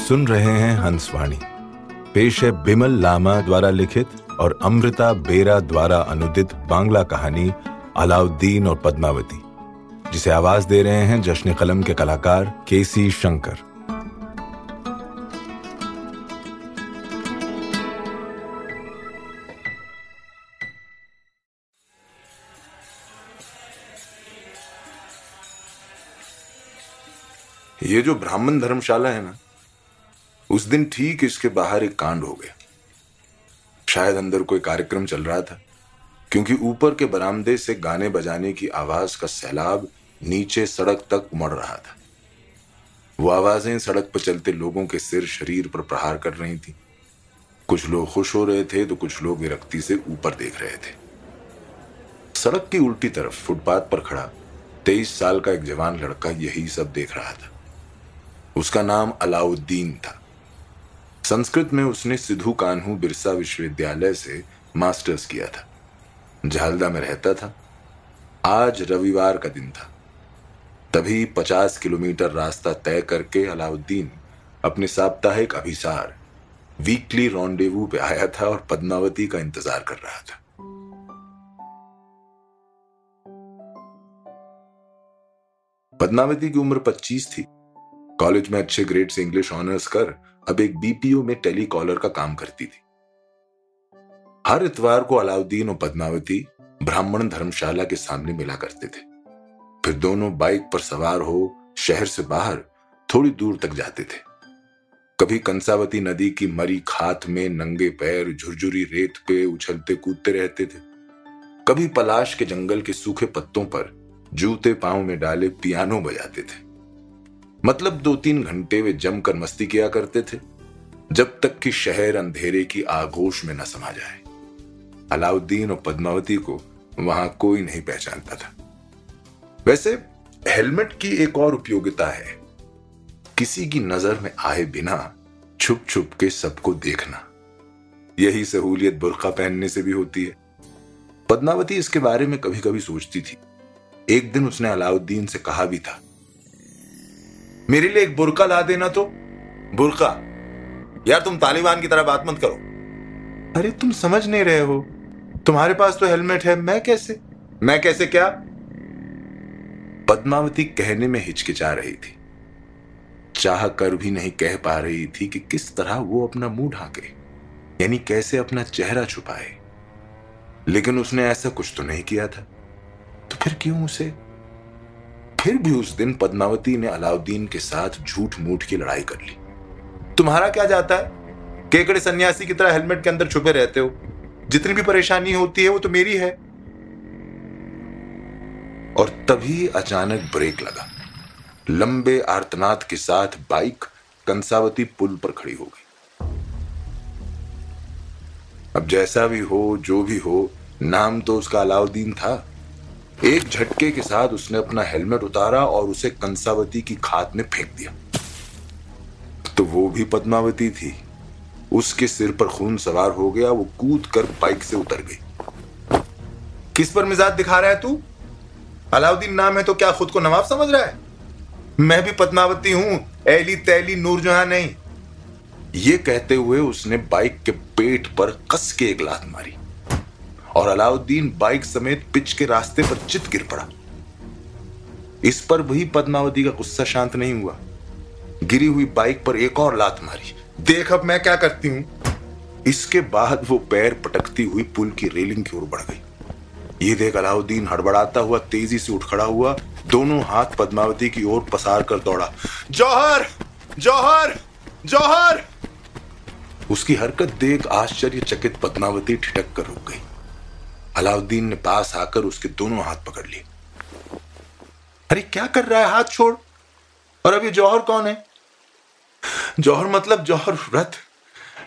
सुन रहे हैं हंसवाणी। पेश है बिमल लामा द्वारा लिखित और अमृता बेरा द्वारा अनुदित बांग्ला कहानी अलाउद्दीन और पद्मावती, जिसे आवाज़ दे रहे हैं जश्न कलम के कलाकार केसी शंकर। ये जो ब्राह्मण धर्मशाला है ना उस दिन ठीक इसके बाहर एक कांड हो गया। शायद अंदर कोई कार्यक्रम चल रहा था, क्योंकि ऊपर के बरामदे से गाने बजाने की आवाज़ का सैलाब नीचे सड़क तक उमड़ रहा था। वो आवाज़ें सड़क पर चलते लोगों के सिर शरीर पर प्रहार कर रही थी। कुछ लोग खुश हो रहे थे तो कुछ लोग विरक्ति से ऊपर देख रहे थे। सड़क की उल्टी तरफ़ फुटपाथ पर खड़ा, तेईस साल का एक जवान लड़का यही सब देख रहा था। उसका नाम अलाउद्दीन था। संस्कृत में उसने सिद्धू कान्हू बिरसा विश्वविद्यालय से मास्टर्स किया था। झालदा में रहता था। आज रविवार का दिन था। तभी पचास किलोमीटर रास्ता तय करके अलाउद्दीन अपने साप्ताहिक अभिसार वीकली रॉन्डेवू पे आया था और पद्मावती का इंतज़ार कर रहा था। पद्मावती की उम्र 25 थी। कॉलेज में अच्छे ग्रेड से इंग्लिश ऑनर्स कर अब एक बीपीओ में टेली कॉलर का काम करती थी। हर इतवार को अलाउद्दीन और पद्मावती ब्राह्मण धर्मशाला के सामने मिला करते थे। फिर दोनों बाइक पर सवार हो शहर से बाहर थोड़ी दूर तक जाते थे। कभी कंसावती नदी की मरी खात में नंगे पैर झुरझुरी रेत पे उछलते कूदते रहते थे। कभी पलाश के जंगल के सूखे पत्तों पर जूते पाँव में डाले पियानो बजाते थे। मतलब दो तीन घंटे वे जमकर मस्ती किया करते थे, जब तक कि शहर अंधेरे की आगोश में न समा जाए। अलाउद्दीन और पद्मावती को वहाँ कोई नहीं पहचानता था। वैसे, हेलमेट की एक और उपयोगिता है, किसी की नज़र में आए बिना छुप छुप के सबको देखना। यही सहूलियत बुरखा पहनने से भी होती है। पद्मावती इसके बारे में कभी कभी सोचती थी। एक दिन उसने अलाउद्दीन से कहा भी था मेरे लिए एक बुरका ला देना तो। बुरका। यार तुम तालिबान की तरह बात मत करो। अरे तुम समझ नहीं रहे हो। तुम्हारे पास तो हेलमेट है मैं कैसे? मैं कैसे क्या? पद्मावती कहने में हिचकिचा रही थी। चाह कर भी नहीं कह पा रही थी कि किस तरह वो अपना मुँह ढाके यानी कैसे अपना चेहरा छुपाए। लेकिन उसने ऐसा कुछ तो नहीं किया था। तो फिर क्यों उसे फिर भी उस दिन पद्मावती ने अलाउद्दीन के साथ झूठ मूठ की लड़ाई कर ली। तुम्हारा क्या जाता है? केकड़े सन्यासी की तरह हेलमेट के अंदर छुपे रहते हो। जितनी भी परेशानी होती है, वो तो मेरी है। और तभी अचानक ब्रेक लगा। लंबे आर्तनाद के साथ बाइक कंसावती पुल पर खड़ी हो गई। अब जैसा भी हो, जो भी हो, नाम तो उसका अलाउद्दीन था। एक झटके के साथ उसने अपना हेलमेट उतारा और उसे कंसावती की खात में फेंक दिया। तो वो भी पद्मावती थी। उसके सिर पर खून सवार हो गया, वो कूद कर बाइक से उतर गई। किस पर मिजाज दिखा रहा है तू? अलाउद्दीन नाम है तो क्या खुद को नवाब समझ रहा है? मैं भी पद्मावती हूँ एली तैली नूर जहाँ नहीं। ये कहते हुए उसने बाइक के पेट पर कस के एक लात मारी। और अलाउद्दीन बाइक समेत पिच के रास्ते पर चित गिर पड़ा। इस पर भी पद्मावती का गुस्सा शांत नहीं हुआ। गिरी हुई बाइक पर एक और लात मारी। देख अब मैं क्या करती हूँ? इसके बाद वो पैर पटकती हुई पुल की रेलिंग की ओर बढ़ गई। ये देख अलाउद्दीन हड़बड़ाता हुआ तेज़ी से उठ खड़ा हुआ, दोनों हाथ पद्मावती की ओर पसार कर दौड़ा। जौहर! जौहर! जौहर! उसकी हरकत देख आश्चर्यचकित पद्मावती ठिठक कर रुक गई। अलाउद्दीन ने पास आकर उसके दोनों हाथ पकड़ लिए। अरे, क्या कर रहा है? हाथ छोड़। और अब ये जौहर कौन है? जौहर मतलब जौहर व्रत।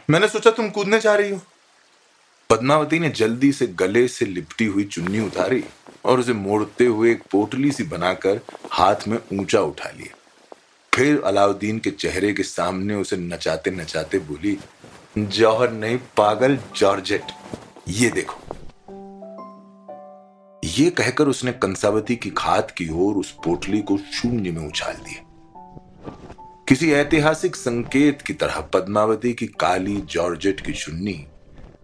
मैंने सोचा तुम कूदने जा रही हो। पद्मावती ने जल्दी से गले से लिपटी हुई चुन्नी उतारी और उसे मोड़ते हुए एक पोटली सी बनाकर हाथ में ऊँचा उठा लिया। फिर अलाउद्दीन के चेहरे के सामने उसे नचाते नचाते बोली, जौहर नहीं, पागल जॉर्जेट, ये देखो। ये कहकर उसने कंसावती की खात की ओर उस पोटली को शून्य में उछाल दिया। किसी ऐतिहासिक संकेत की तरह पद्मावती की काली जॉर्जेट की चुन्नी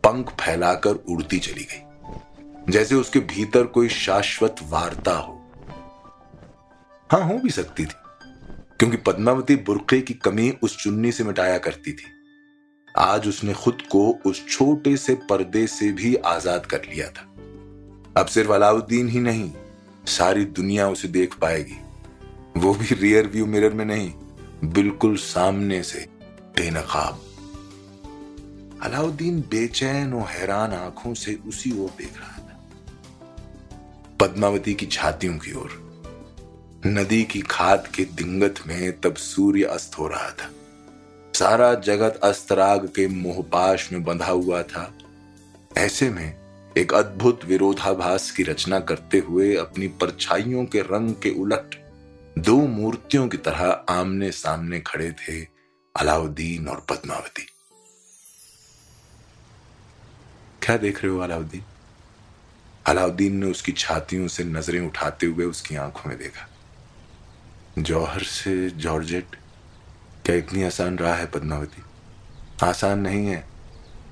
पंख फैलाकर उड़ती चली गई। जैसे उसके भीतर कोई शाश्वत वार्ता हो। हाँ, हो भी सकती थी, क्योंकि पद्मावती बुरके की कमी उस चुन्नी से मिटाया करती थी। आज उसने खुद को उस छोटे से पर्दे से भी आज़ाद कर लिया था। अब सिर्फ़ अलाउद्दीन ही नहीं, सारी दुनिया उसे देख पाएगी। वो भी रियर व्यू मिरर में नहीं, बिल्कुल सामने से बेनकाब। अलाउद्दीन बेचैन और हैरान आँखों से उसी ओर देख रहा था। पद्मावती की छातियों की ओर, नदी की खाद के दिंगत में तब सूर्य अस्त हो रहा था। सारा जगत अस्तराग के मोहपाश में बंधा हुआ था। ऐसे में एक अद्भुत विरोधाभास की रचना करते हुए अपनी परछाइयों के रंग के उलट दो मूर्तियों की तरह आमने सामने खड़े थे अलाउद्दीन और पद्मावती। क्या देख रहे हो अलाउद्दीन? अलाउद्दीन ने उसकी छातियों से नज़रें उठाते हुए उसकी आँखों में देखा। जौहर से जॉर्जेट, क्या इतनी आसान रहा है पद्मावती? आसान नहीं है,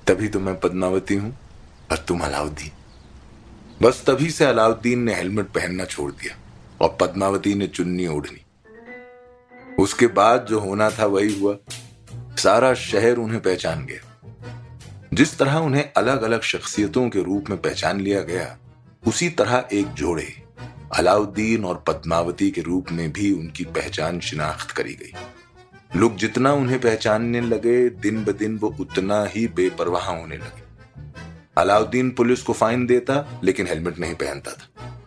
तभी तो मैं पद्मावती हूँ। और तुम अलाउद्दीन। बस तभी से अलाउद्दीन ने हेलमेट पहनना छोड़ दिया और पद्मावती ने चुन्नी ओढ़नी। उसके बाद जो होना था वही हुआ। सारा शहर उन्हें पहचान गया। जिस तरह उन्हें अलग अलग शख्सियतों के रूप में पहचान लिया गया, उसी तरह एक जोड़े, अलाउद्दीन और पद्मावती के रूप में भी उनकी पहचान शिनाख्त करी गई। लोग जितना उन्हें पहचानने लगे, दिन ब दिन वो उतना ही बेपरवाह होने लगे। अलाउद्दीन पुलिस को फाइन देता, लेकिन हेलमेट नहीं पहनता था।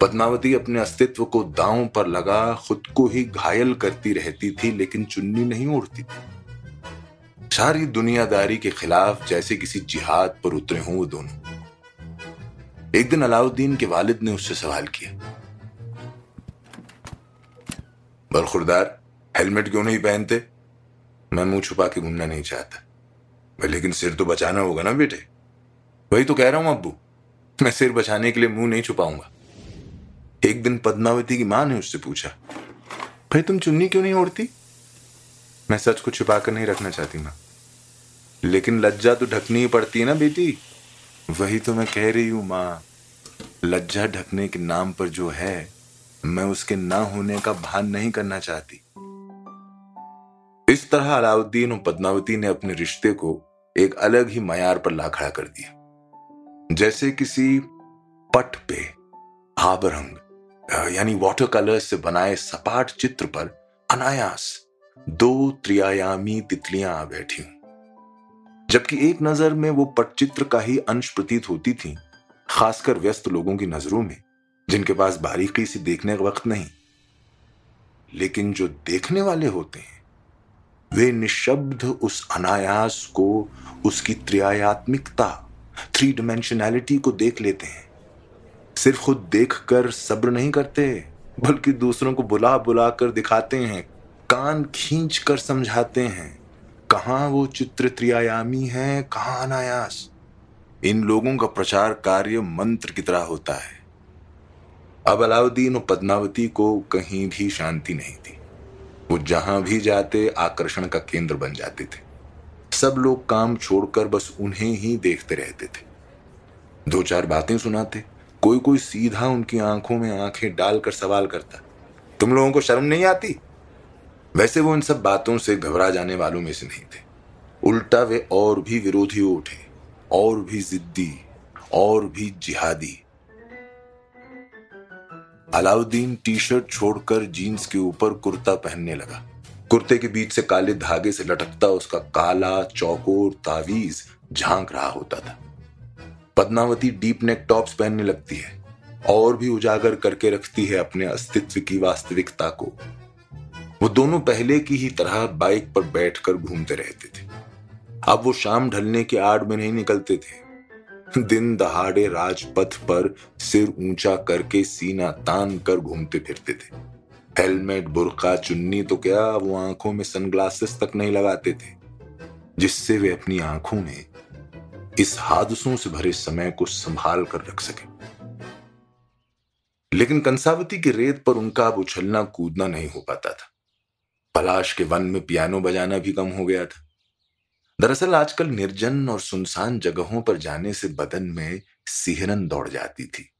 पद्मावती अपने अस्तित्व को दांव पर लगा, खुद को ही घायल करती रहती थी, लेकिन चुन्नी नहीं उड़ती थी। सारी दुनियादारी के खिलाफ जैसे किसी जिहाद पर उतरे हों वो दोनों। एक दिन अलाउद्दीन के वालिद ने उससे सवाल किया। बलखुरदार हेलमेट क्यों नहीं पहनते? मैं मुँह छुपा के घूमना नहीं चाहता। लेकिन सिर तो बचाना होगा ना, बेटे? वही तो कह रहा हूँ, अब्बू। मैं सिर बचाने के लिए मुँह नहीं छुपाऊँगा। एक दिन पद्मावती की माँ ने उससे पूछा, भाई तुम चुन्नी क्यों नहीं ओढ़ती? मैं सच को छुपा कर नहीं रखना चाहती माँ। लेकिन लज्जा तो ढकनी ही पड़ती है ना, बेटी। वही तो मैं कह रही हूँ माँ, लज्जा ढकने के नाम पर जो है, मैं उसके ना होने का भान नहीं करना चाहती। इस तरह अलाउद्दीन और पद्मावती ने अपने रिश्ते को एक अलग ही मैार पर ला खड़ा कर दिया। जैसे किसी पट पे आबरंग यानी वाटर कलर से बनाए सपाट चित्र पर अनायास दो त्रियायामी तितलियाँ आ बैठी हूँ। जबकि एक नज़र में वो पटचित्र का ही अंश प्रतीत होती थी, खासकर व्यस्त लोगों की नज़रों में, जिनके पास बारीकी से देखने का वक्त नहीं। लेकिन जो देखने वाले होते हैं, वे निशब्द उस अनायास को, उसकी त्रियात्मिकता थ्री डिमेंशनैलिटी को देख लेते हैं। सिर्फ़ खुद देख कर सब्र नहीं करते, बल्कि दूसरों को बुला बुला कर दिखाते हैं, कान खींच कर समझाते हैं, कहा वो चित्र त्रियायामी है, कहा अनायास। इन लोगों का प्रचार कार्य मंत्र की तरह होता है। अब अलाउद्दीन और पद्मावती को कहीं भी शांति नहीं थी। वो जहाँ भी जाते, आकर्षण का केंद्र बन जाते थे। सब लोग काम छोड़कर बस उन्हें ही देखते रहते थे। दो चार बातें सुनाते कोई कोई सीधा उनकी आँखों में आँखें डालकर सवाल करता, तुम लोगों को शर्म नहीं आती? वैसे वो इन सब बातों से घबरा जाने वालों में से नहीं थे। उल्टा वे और भी विरोधी उठे, और भी जिद्दी, और भी जिहादी। अलाउद्दीन टी शर्ट छोड़कर जीन्स के ऊपर कुर्ता पहनने लगा। कुर्ते के बीच से काले धागे से लटकता उसका काला चौकोर तावीज झाँक रहा होता था। पद्मावती डीप नेक टॉप्स पहनने लगती है और भी उजागर करके रखती है अपने अस्तित्व की वास्तविकता को। वो दोनों पहले की ही तरह बाइक पर बैठकर घूमते रहते थे। अब वो शाम ढलने के आड़ में नहीं निकलते थे। दिन दहाड़े राजपथ पर सिर ऊँचा करके सीना तान कर घूमते फिरते थे। हेलमेट, बुरका, चुन्नी तो क्या वो आँखों में सनग्लासेस तक नहीं लगाते थे, जिससे वे अपनी आँखों में इस हादसों से भरे समय को संभाल कर रख सके। लेकिन कंसावती की रेत पर उनका अब उछलना, कूदना नहीं हो पाता था। पलाश के वन में पियानो बजाना भी कम हो गया था। दरअसल आजकल निर्जन और सुनसान जगहों पर जाने से बदन में सिहरन दौड़ जाती थी।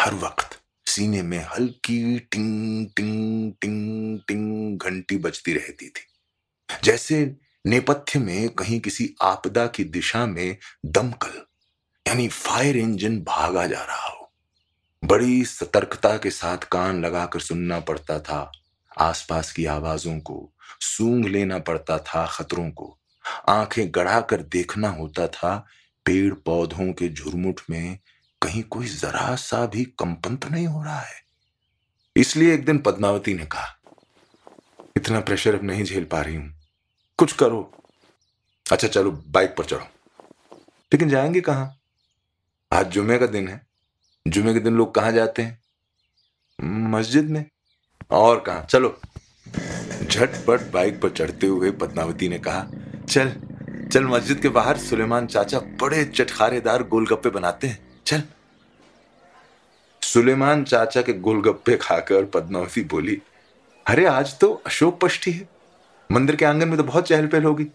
हर वक्त। सीने में हल्की टिंग टिंग टिंग टिंग घंटी बजती रहती थी। जैसे नेपथ्य में कहीं किसी आपदा की दिशा में दमकल, यानी फायर इंजन भागा जा रहा हो। बड़ी सतर्कता के साथ कान लगाकर सुनना पड़ता था, आसपास की आवाजों को, सूंघ लेना पड़ता था खतरों को। आँखें गड़ाकर देखना होता था पेड़ पौधों के झुरमुट में कहीं कोई जरा सा भी कंपन तो नहीं हो रहा है। इसलिए एक दिन पद्मावती ने कहा, इतना प्रेशर अब नहीं झेल पा रही हूँ। कुछ करो। अच्छा चलो बाइक पर चढ़ो। लेकिन जाएँगे कहाँ? आज जुमे का दिन है। जुमे के दिन लोग कहाँ जाते हैं? मस्जिद में। और कहा? चलो। झटपट बाइक पर चढ़ते हुए पद्मावती ने कहा, चल चल मस्जिद के बाहर सुलेमान चाचा बड़े चटखारेदार गोलगप्पे बनाते हैं। चल। सुलेमान चाचा के गोलगप्पे खाकर पद्मावती बोली, अरे, आज तो अशोक पष्टी है। मंदिर के आँगन में तो बहुत चहल पहल होगी।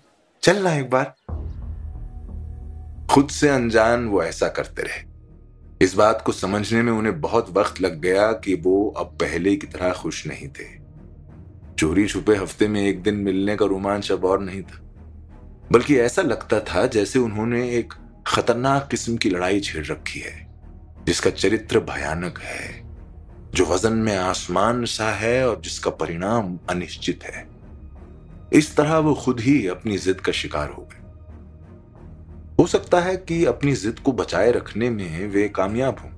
चल ना एक बार। खुद से अनजान वो ऐसा करते रहे। इस बात को समझने में उन्हें बहुत वक्त लग गया कि वो अब पहले की तरह खुश नहीं थे। चोरी छुपे हफ़्ते में एक दिन मिलने का रोमांच अब और नहीं था। बल्कि ऐसा लगता था जैसे उन्होंने एक खतरनाक किस्म की लड़ाई छेड़ रखी है, जिसका चरित्र भयानक है, जो वज़न में आसमान सा है और जिसका परिणाम अनिश्चित है। इस तरह वो खुद ही अपनी जिद का शिकार हो गए। हो सकता है कि अपनी जिद को बचाए रखने में वे कामयाब हों,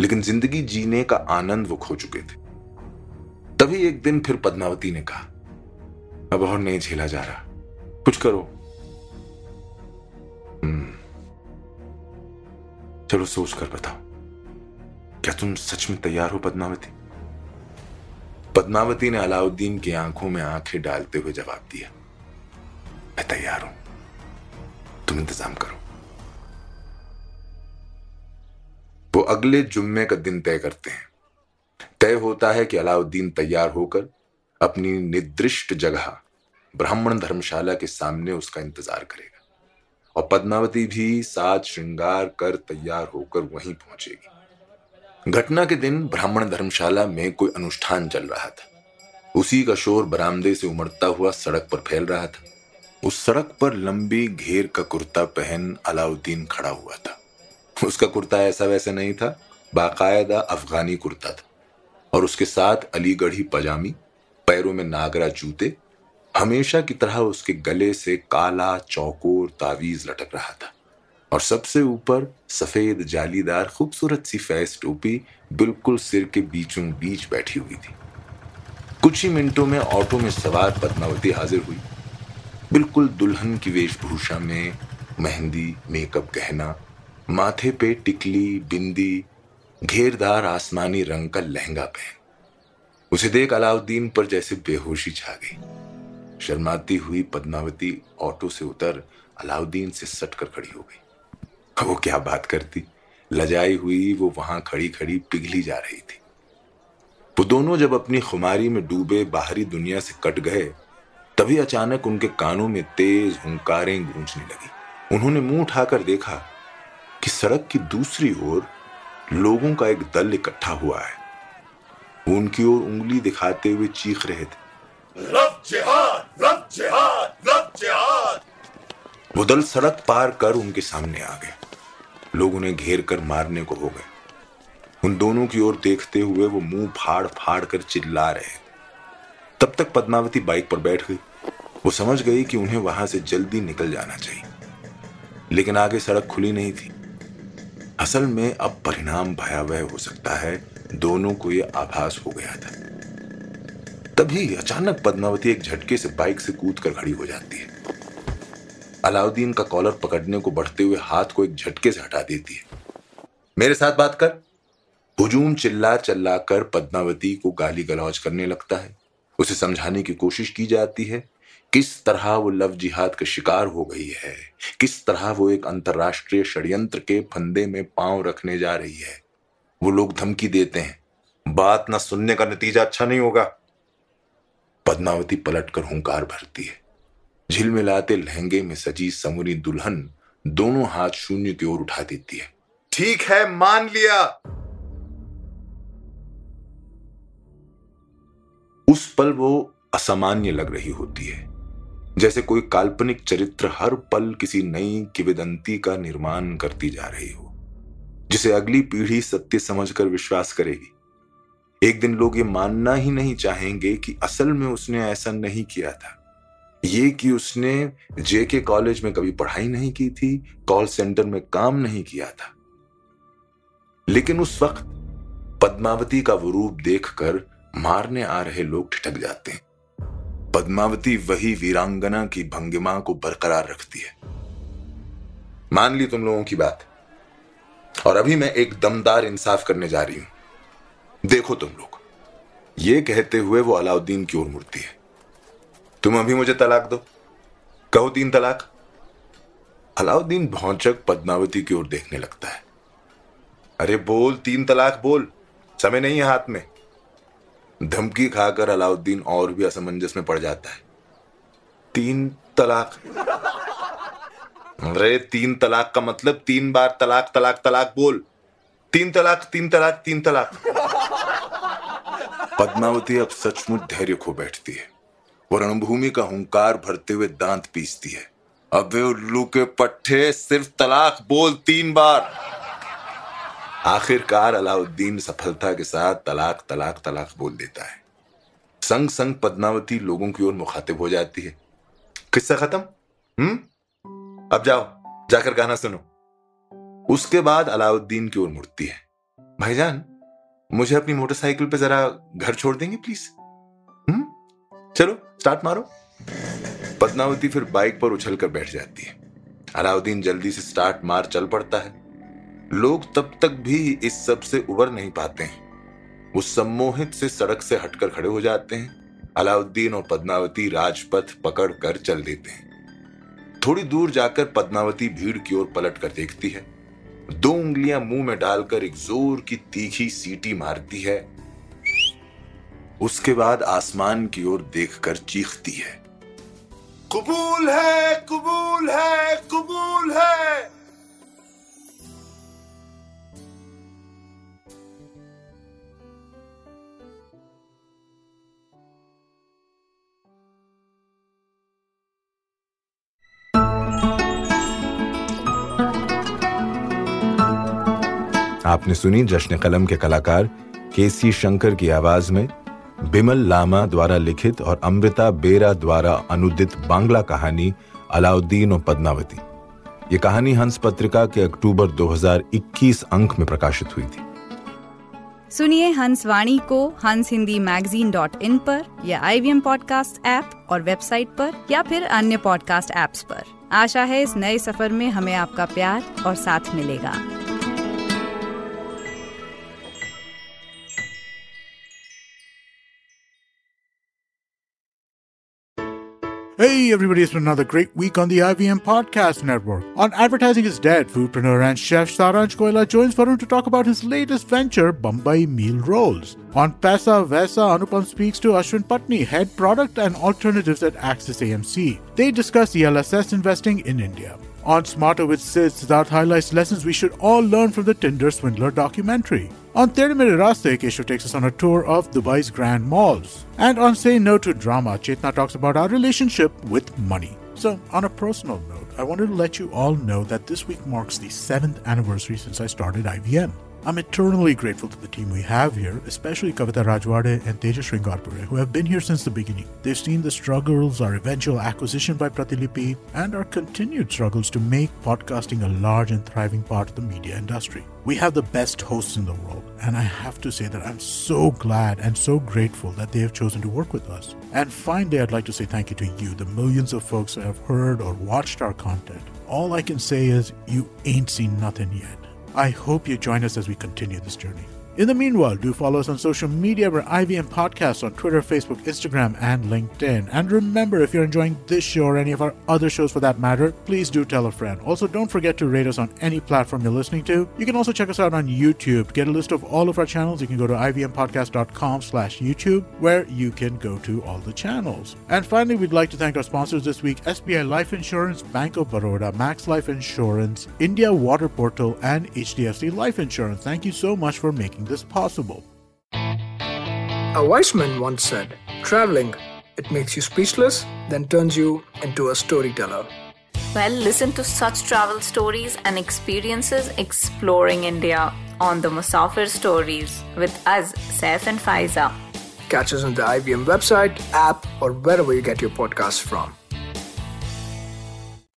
लेकिन ज़िंदगी जीने का आनंद वो खो चुके थे। तभी एक दिन फिर पद्मावती ने कहा, अब और नहीं झेला जा रहा। कुछ करो। चलो सोच कर बताओ। क्या तुम सच में तैयार हो पद्मावती? पद्मावती ने अलाउद्दीन की आँखों में आँखें डालते हुए जवाब दिया, मैं तैयार हूँ। तुम इंतज़ाम करो। वो अगले जुम्मे का दिन तय करते हैं। तय होता है कि अलाउद्दीन तैयार होकर अपनी निर्दिष्ट जगह ब्राह्मण धर्मशाला के सामने उसका इंतज़ार करेगा। और पद्मावती भी साज श्रृंगार कर तैयार होकर वहीं पहुंचेगी। घटना के दिन ब्राह्मण धर्मशाला में कोई अनुष्ठान चल रहा था। उसी का शोर बरामदे से उमड़ता हुआ सड़क पर फैल रहा था। उस सड़क पर लंबी घेर का कुर्ता पहन अलाउद्दीन खड़ा हुआ था। उसका कुर्ता ऐसा वैसा नहीं था, बाकायदा अफगानी कुर्ता था। और उसके साथ अलीगढ़ी पजामी, पैरों में नागरा जूते हमेशा की तरह उसके गले से काला चौकोर तावीज लटक रहा था और सबसे ऊपर सफ़ेद जालीदार खूबसूरत सी फैस टोपी बिल्कुल सिर के बीचों बीच बैठी हुई थी। कुछ ही मिनटों में ऑटो में सवार पद्मावती हाजिर हुई। बिल्कुल दुल्हन की वेशभूषा में मेहंदी, मेकअप, गहना, माथे पे टिकली, बिंदी, घेरदार आसमानी रंग का लहंगा पहन। उसे देख अलाउद्दीन पर जैसे बेहोशी छा गई। शर्माती हुई पद्मावती ऑटो से उतर अलाउद्दीन से सटकर खड़ी हो गई। वो क्या बात करती? लजाई हुई वो वहाँ खड़ी खड़ी पिघली जा रही थी। वो दोनों जब अपनी खुमारी में डूबे बाहरी दुनिया से कट गए, तभी अचानक उनके कानों में तेज हुंकारें गूंजने लगी। उन्होंने मुँह उठाकर देखा कि सड़क की दूसरी ओर लोगों का एक दल इकट्ठा हुआ है। वो उनकी ओर उंगली दिखाते हुए चीख रहे थे। रब जिहाद रब जिहाद रब जिहाद। वो दल सड़क पार कर उनके सामने आ गए। लोग उन्हें घेर कर मारने को हो गए। उन दोनों की ओर देखते हुए वो मुँह फाड़ फाड़ कर चिल्ला रहे। तब तक पद्मावती बाइक पर बैठ गई। वो समझ गई कि उन्हें वहाँ से जल्दी निकल जाना चाहिए। लेकिन आगे सड़क खुली नहीं थी। असल में अब परिणाम भयावह हो सकता है। दोनों को यह आभास हो गया था। तभी अचानक पद्मावती एक झटके से बाइक से कूद कर खड़ी हो जाती है। अलाउद्दीन का कॉलर पकड़ने को बढ़ते हुए हाथ को एक झटके से हटा देती है। मेरे साथ बात कर। हुजूम चिल्ला चिल्ला कर पद्मावती को गाली गलौज करने लगता है। उसे समझाने की कोशिश की जाती है। किस तरह वो लव जिहाद का शिकार हो गई है? किस तरह वो एक अंतरराष्ट्रीय षड्यंत्र के फंदे में पाँव रखने जा रही है? वो लोग धमकी देते हैं। बात ना सुनने का नतीजा अच्छा नहीं होगा। पद्मावती पलटकर हुंकार भरती है। झिलमिलाते लहंगे में सजी समूरी दुल्हन दोनों हाथ शून्य की ओर उठा देती है। ठीक है, मान लिया। उस पल वो असामान्य लग रही होती है। जैसे कोई काल्पनिक चरित्र हर पल किसी नई किविदंती का निर्माण करती जा रही हो, जिसे अगली पीढ़ी सत्य समझकर विश्वास करेगी। एक दिन लोग ये मानना ही नहीं चाहेंगे कि असल में उसने ऐसा नहीं किया था। ये कि उसने जेके कॉलेज में कभी पढ़ाई नहीं की थी, कॉल सेंटर में काम नहीं किया था। लेकिन उस वक्त पद्मावती का वो रूप देखकर मारने आ रहे लोग ठिठक जाते हैं। पद्मावती वही वीरांगना की भंगिमा को बरकरार रखती है। मान ली तुम लोगों की बात। और अभी मैं एक दमदार इंसाफ करने जा रही हूँ। देखो तुम लोग। ये कहते हुए वो अलाउद्दीन की ओर मुड़ती है। तुम अभी मुझे तलाक दो। कहो तीन तलाक। अलाउद्दीन भौचक पद्मावती की ओर देखने लगता है। अरे बोल, तीन तलाक बोल। समय नहीं है हाथ में। धमकी खाकर अलाउद्दीन और भी असमंजस में पड़ जाता है। तीन तलाक। अरे तीन तलाक का मतलब तीन बार तलाक तलाक तलाक बोल। तीन तलाक तीन तलाक तीन तलाक। पद्मावती अब सचमुच धैर्य खो बैठती है। वो रणभूमि का हुंकार भरते हुए दांत पीसती है। अब वे उल्लू के पट्टे सिर्फ़ तलाक बोल तीन बार। आखिरकार अलाउद्दीन सफलता के साथ तलाक तलाक तलाक बोल देता है। संग संग पद्मावती लोगों की ओर मुखातिब हो जाती है। किस्सा खत्म? हम्म? अब जाओ, जाकर गाना सुनो। उसके बाद अलाउद्दीन की ओर मुड़ती है। भाईजान मुझे अपनी मोटरसाइकिल पे जरा घर छोड़ देंगे प्लीज़ हम्म? चलो स्टार्ट मारो। पद्मावती फिर बाइक पर उछलकर बैठ जाती है। अलाउद्दीन जल्दी से स्टार्ट मार चल पड़ता है। लोग तब तक भी इस सबसे उबर नहीं पाते हैं। वो सम्मोहित से सड़क से हटकर खड़े हो जाते हैं। अलाउद्दीन और पद्मावती राजपथ पकड़ कर चल देते हैं। थोड़ी दूर जाकर पद्मावती भीड़ की ओर पलट कर देखती है। दो उंगलियाँ मुँह में डालकर एक ज़ोर की तीखी सीटी मारती है। उसके बाद आसमान की ओर देखकर चीखती है। कबूल है कबूल है कबूल है। आपने सुनी जश्न कलम के कलाकार के सी शंकर की आवाज़ में बिमल लामा द्वारा लिखित और अमृता बेरा द्वारा अनुदित बांग्ला कहानी अलाउद्दीन और पद्मावती। ये कहानी हंस पत्रिका के अक्टूबर 2021 अंक में प्रकाशित हुई थी। सुनिए हंस वाणी को हंस हिंदी मैगजीन डॉट इन पर या आई वी पॉडकास्ट ऐप और वेबसाइट पर या फिर अन्य पॉडकास्ट ऐप्स पर। आशा है इस नए सफ़र में हमें आपका प्यार और साथ मिलेगा। Hey everybody, it's been another great week on the IVM Podcast Network. On Advertising is Dead, foodpreneur and chef Saranj Koila joins Varun to talk about his latest venture, Bombay Meal Rolls. On Pesa Vesa, Anupam speaks to Ashwin Patni, head product and alternatives at Axis AMC. They discuss ELSS investing in India. On Smarter with Sid, Siddharth highlights lessons we should all learn from the Tinder Swindler documentary. On 30 Minute Raste, Keshav takes us on a tour of Dubai's grand malls. And on Say No to Drama, Chetna talks about our relationship with money. So, on a personal note, I wanted to let you all know that this week marks the seventh anniversary since I started IVM. I'm eternally grateful to the team we have here, especially Kavita Rajwade and Tejas Sringarpure, who have been here since the beginning. They've seen the struggles, our eventual acquisition by Pratilipi, and our continued struggles to make podcasting a large and thriving part of the media industry. We have the best hosts in the world, and I have to say that I'm so glad and so grateful that they have chosen to work with us. And finally, I'd like to say thank you to you, the millions of folks who have heard or watched our content. All I can say is, you ain't seen nothing yet. I hope you join us as we continue this journey. In the meanwhile, do follow us on social media. We're IVM Podcasts on Twitter, Facebook, Instagram, and LinkedIn. And remember, if you're enjoying this show or any of our other shows for that matter, please do tell a friend. Also, don't forget to rate us on any platform you're listening to. You can also check us out on YouTube. Get a list of all of our channels, you can go to ivmpodcast.com slash YouTube, where you can go to all the channels. And finally, we'd like to thank our sponsors this week, SBI Life Insurance, Bank of Baroda, Max Life Insurance, India Water Portal, and HDFC Life Insurance. Thank you so much for making this possible. A wise man once said, Traveling, it makes you speechless, then turns you into a storyteller. Well, listen to such travel stories and experiences exploring India on the Musafir Stories with us, Saif and Faiza. Catch us on the IBM website, app, or wherever you get your podcasts from.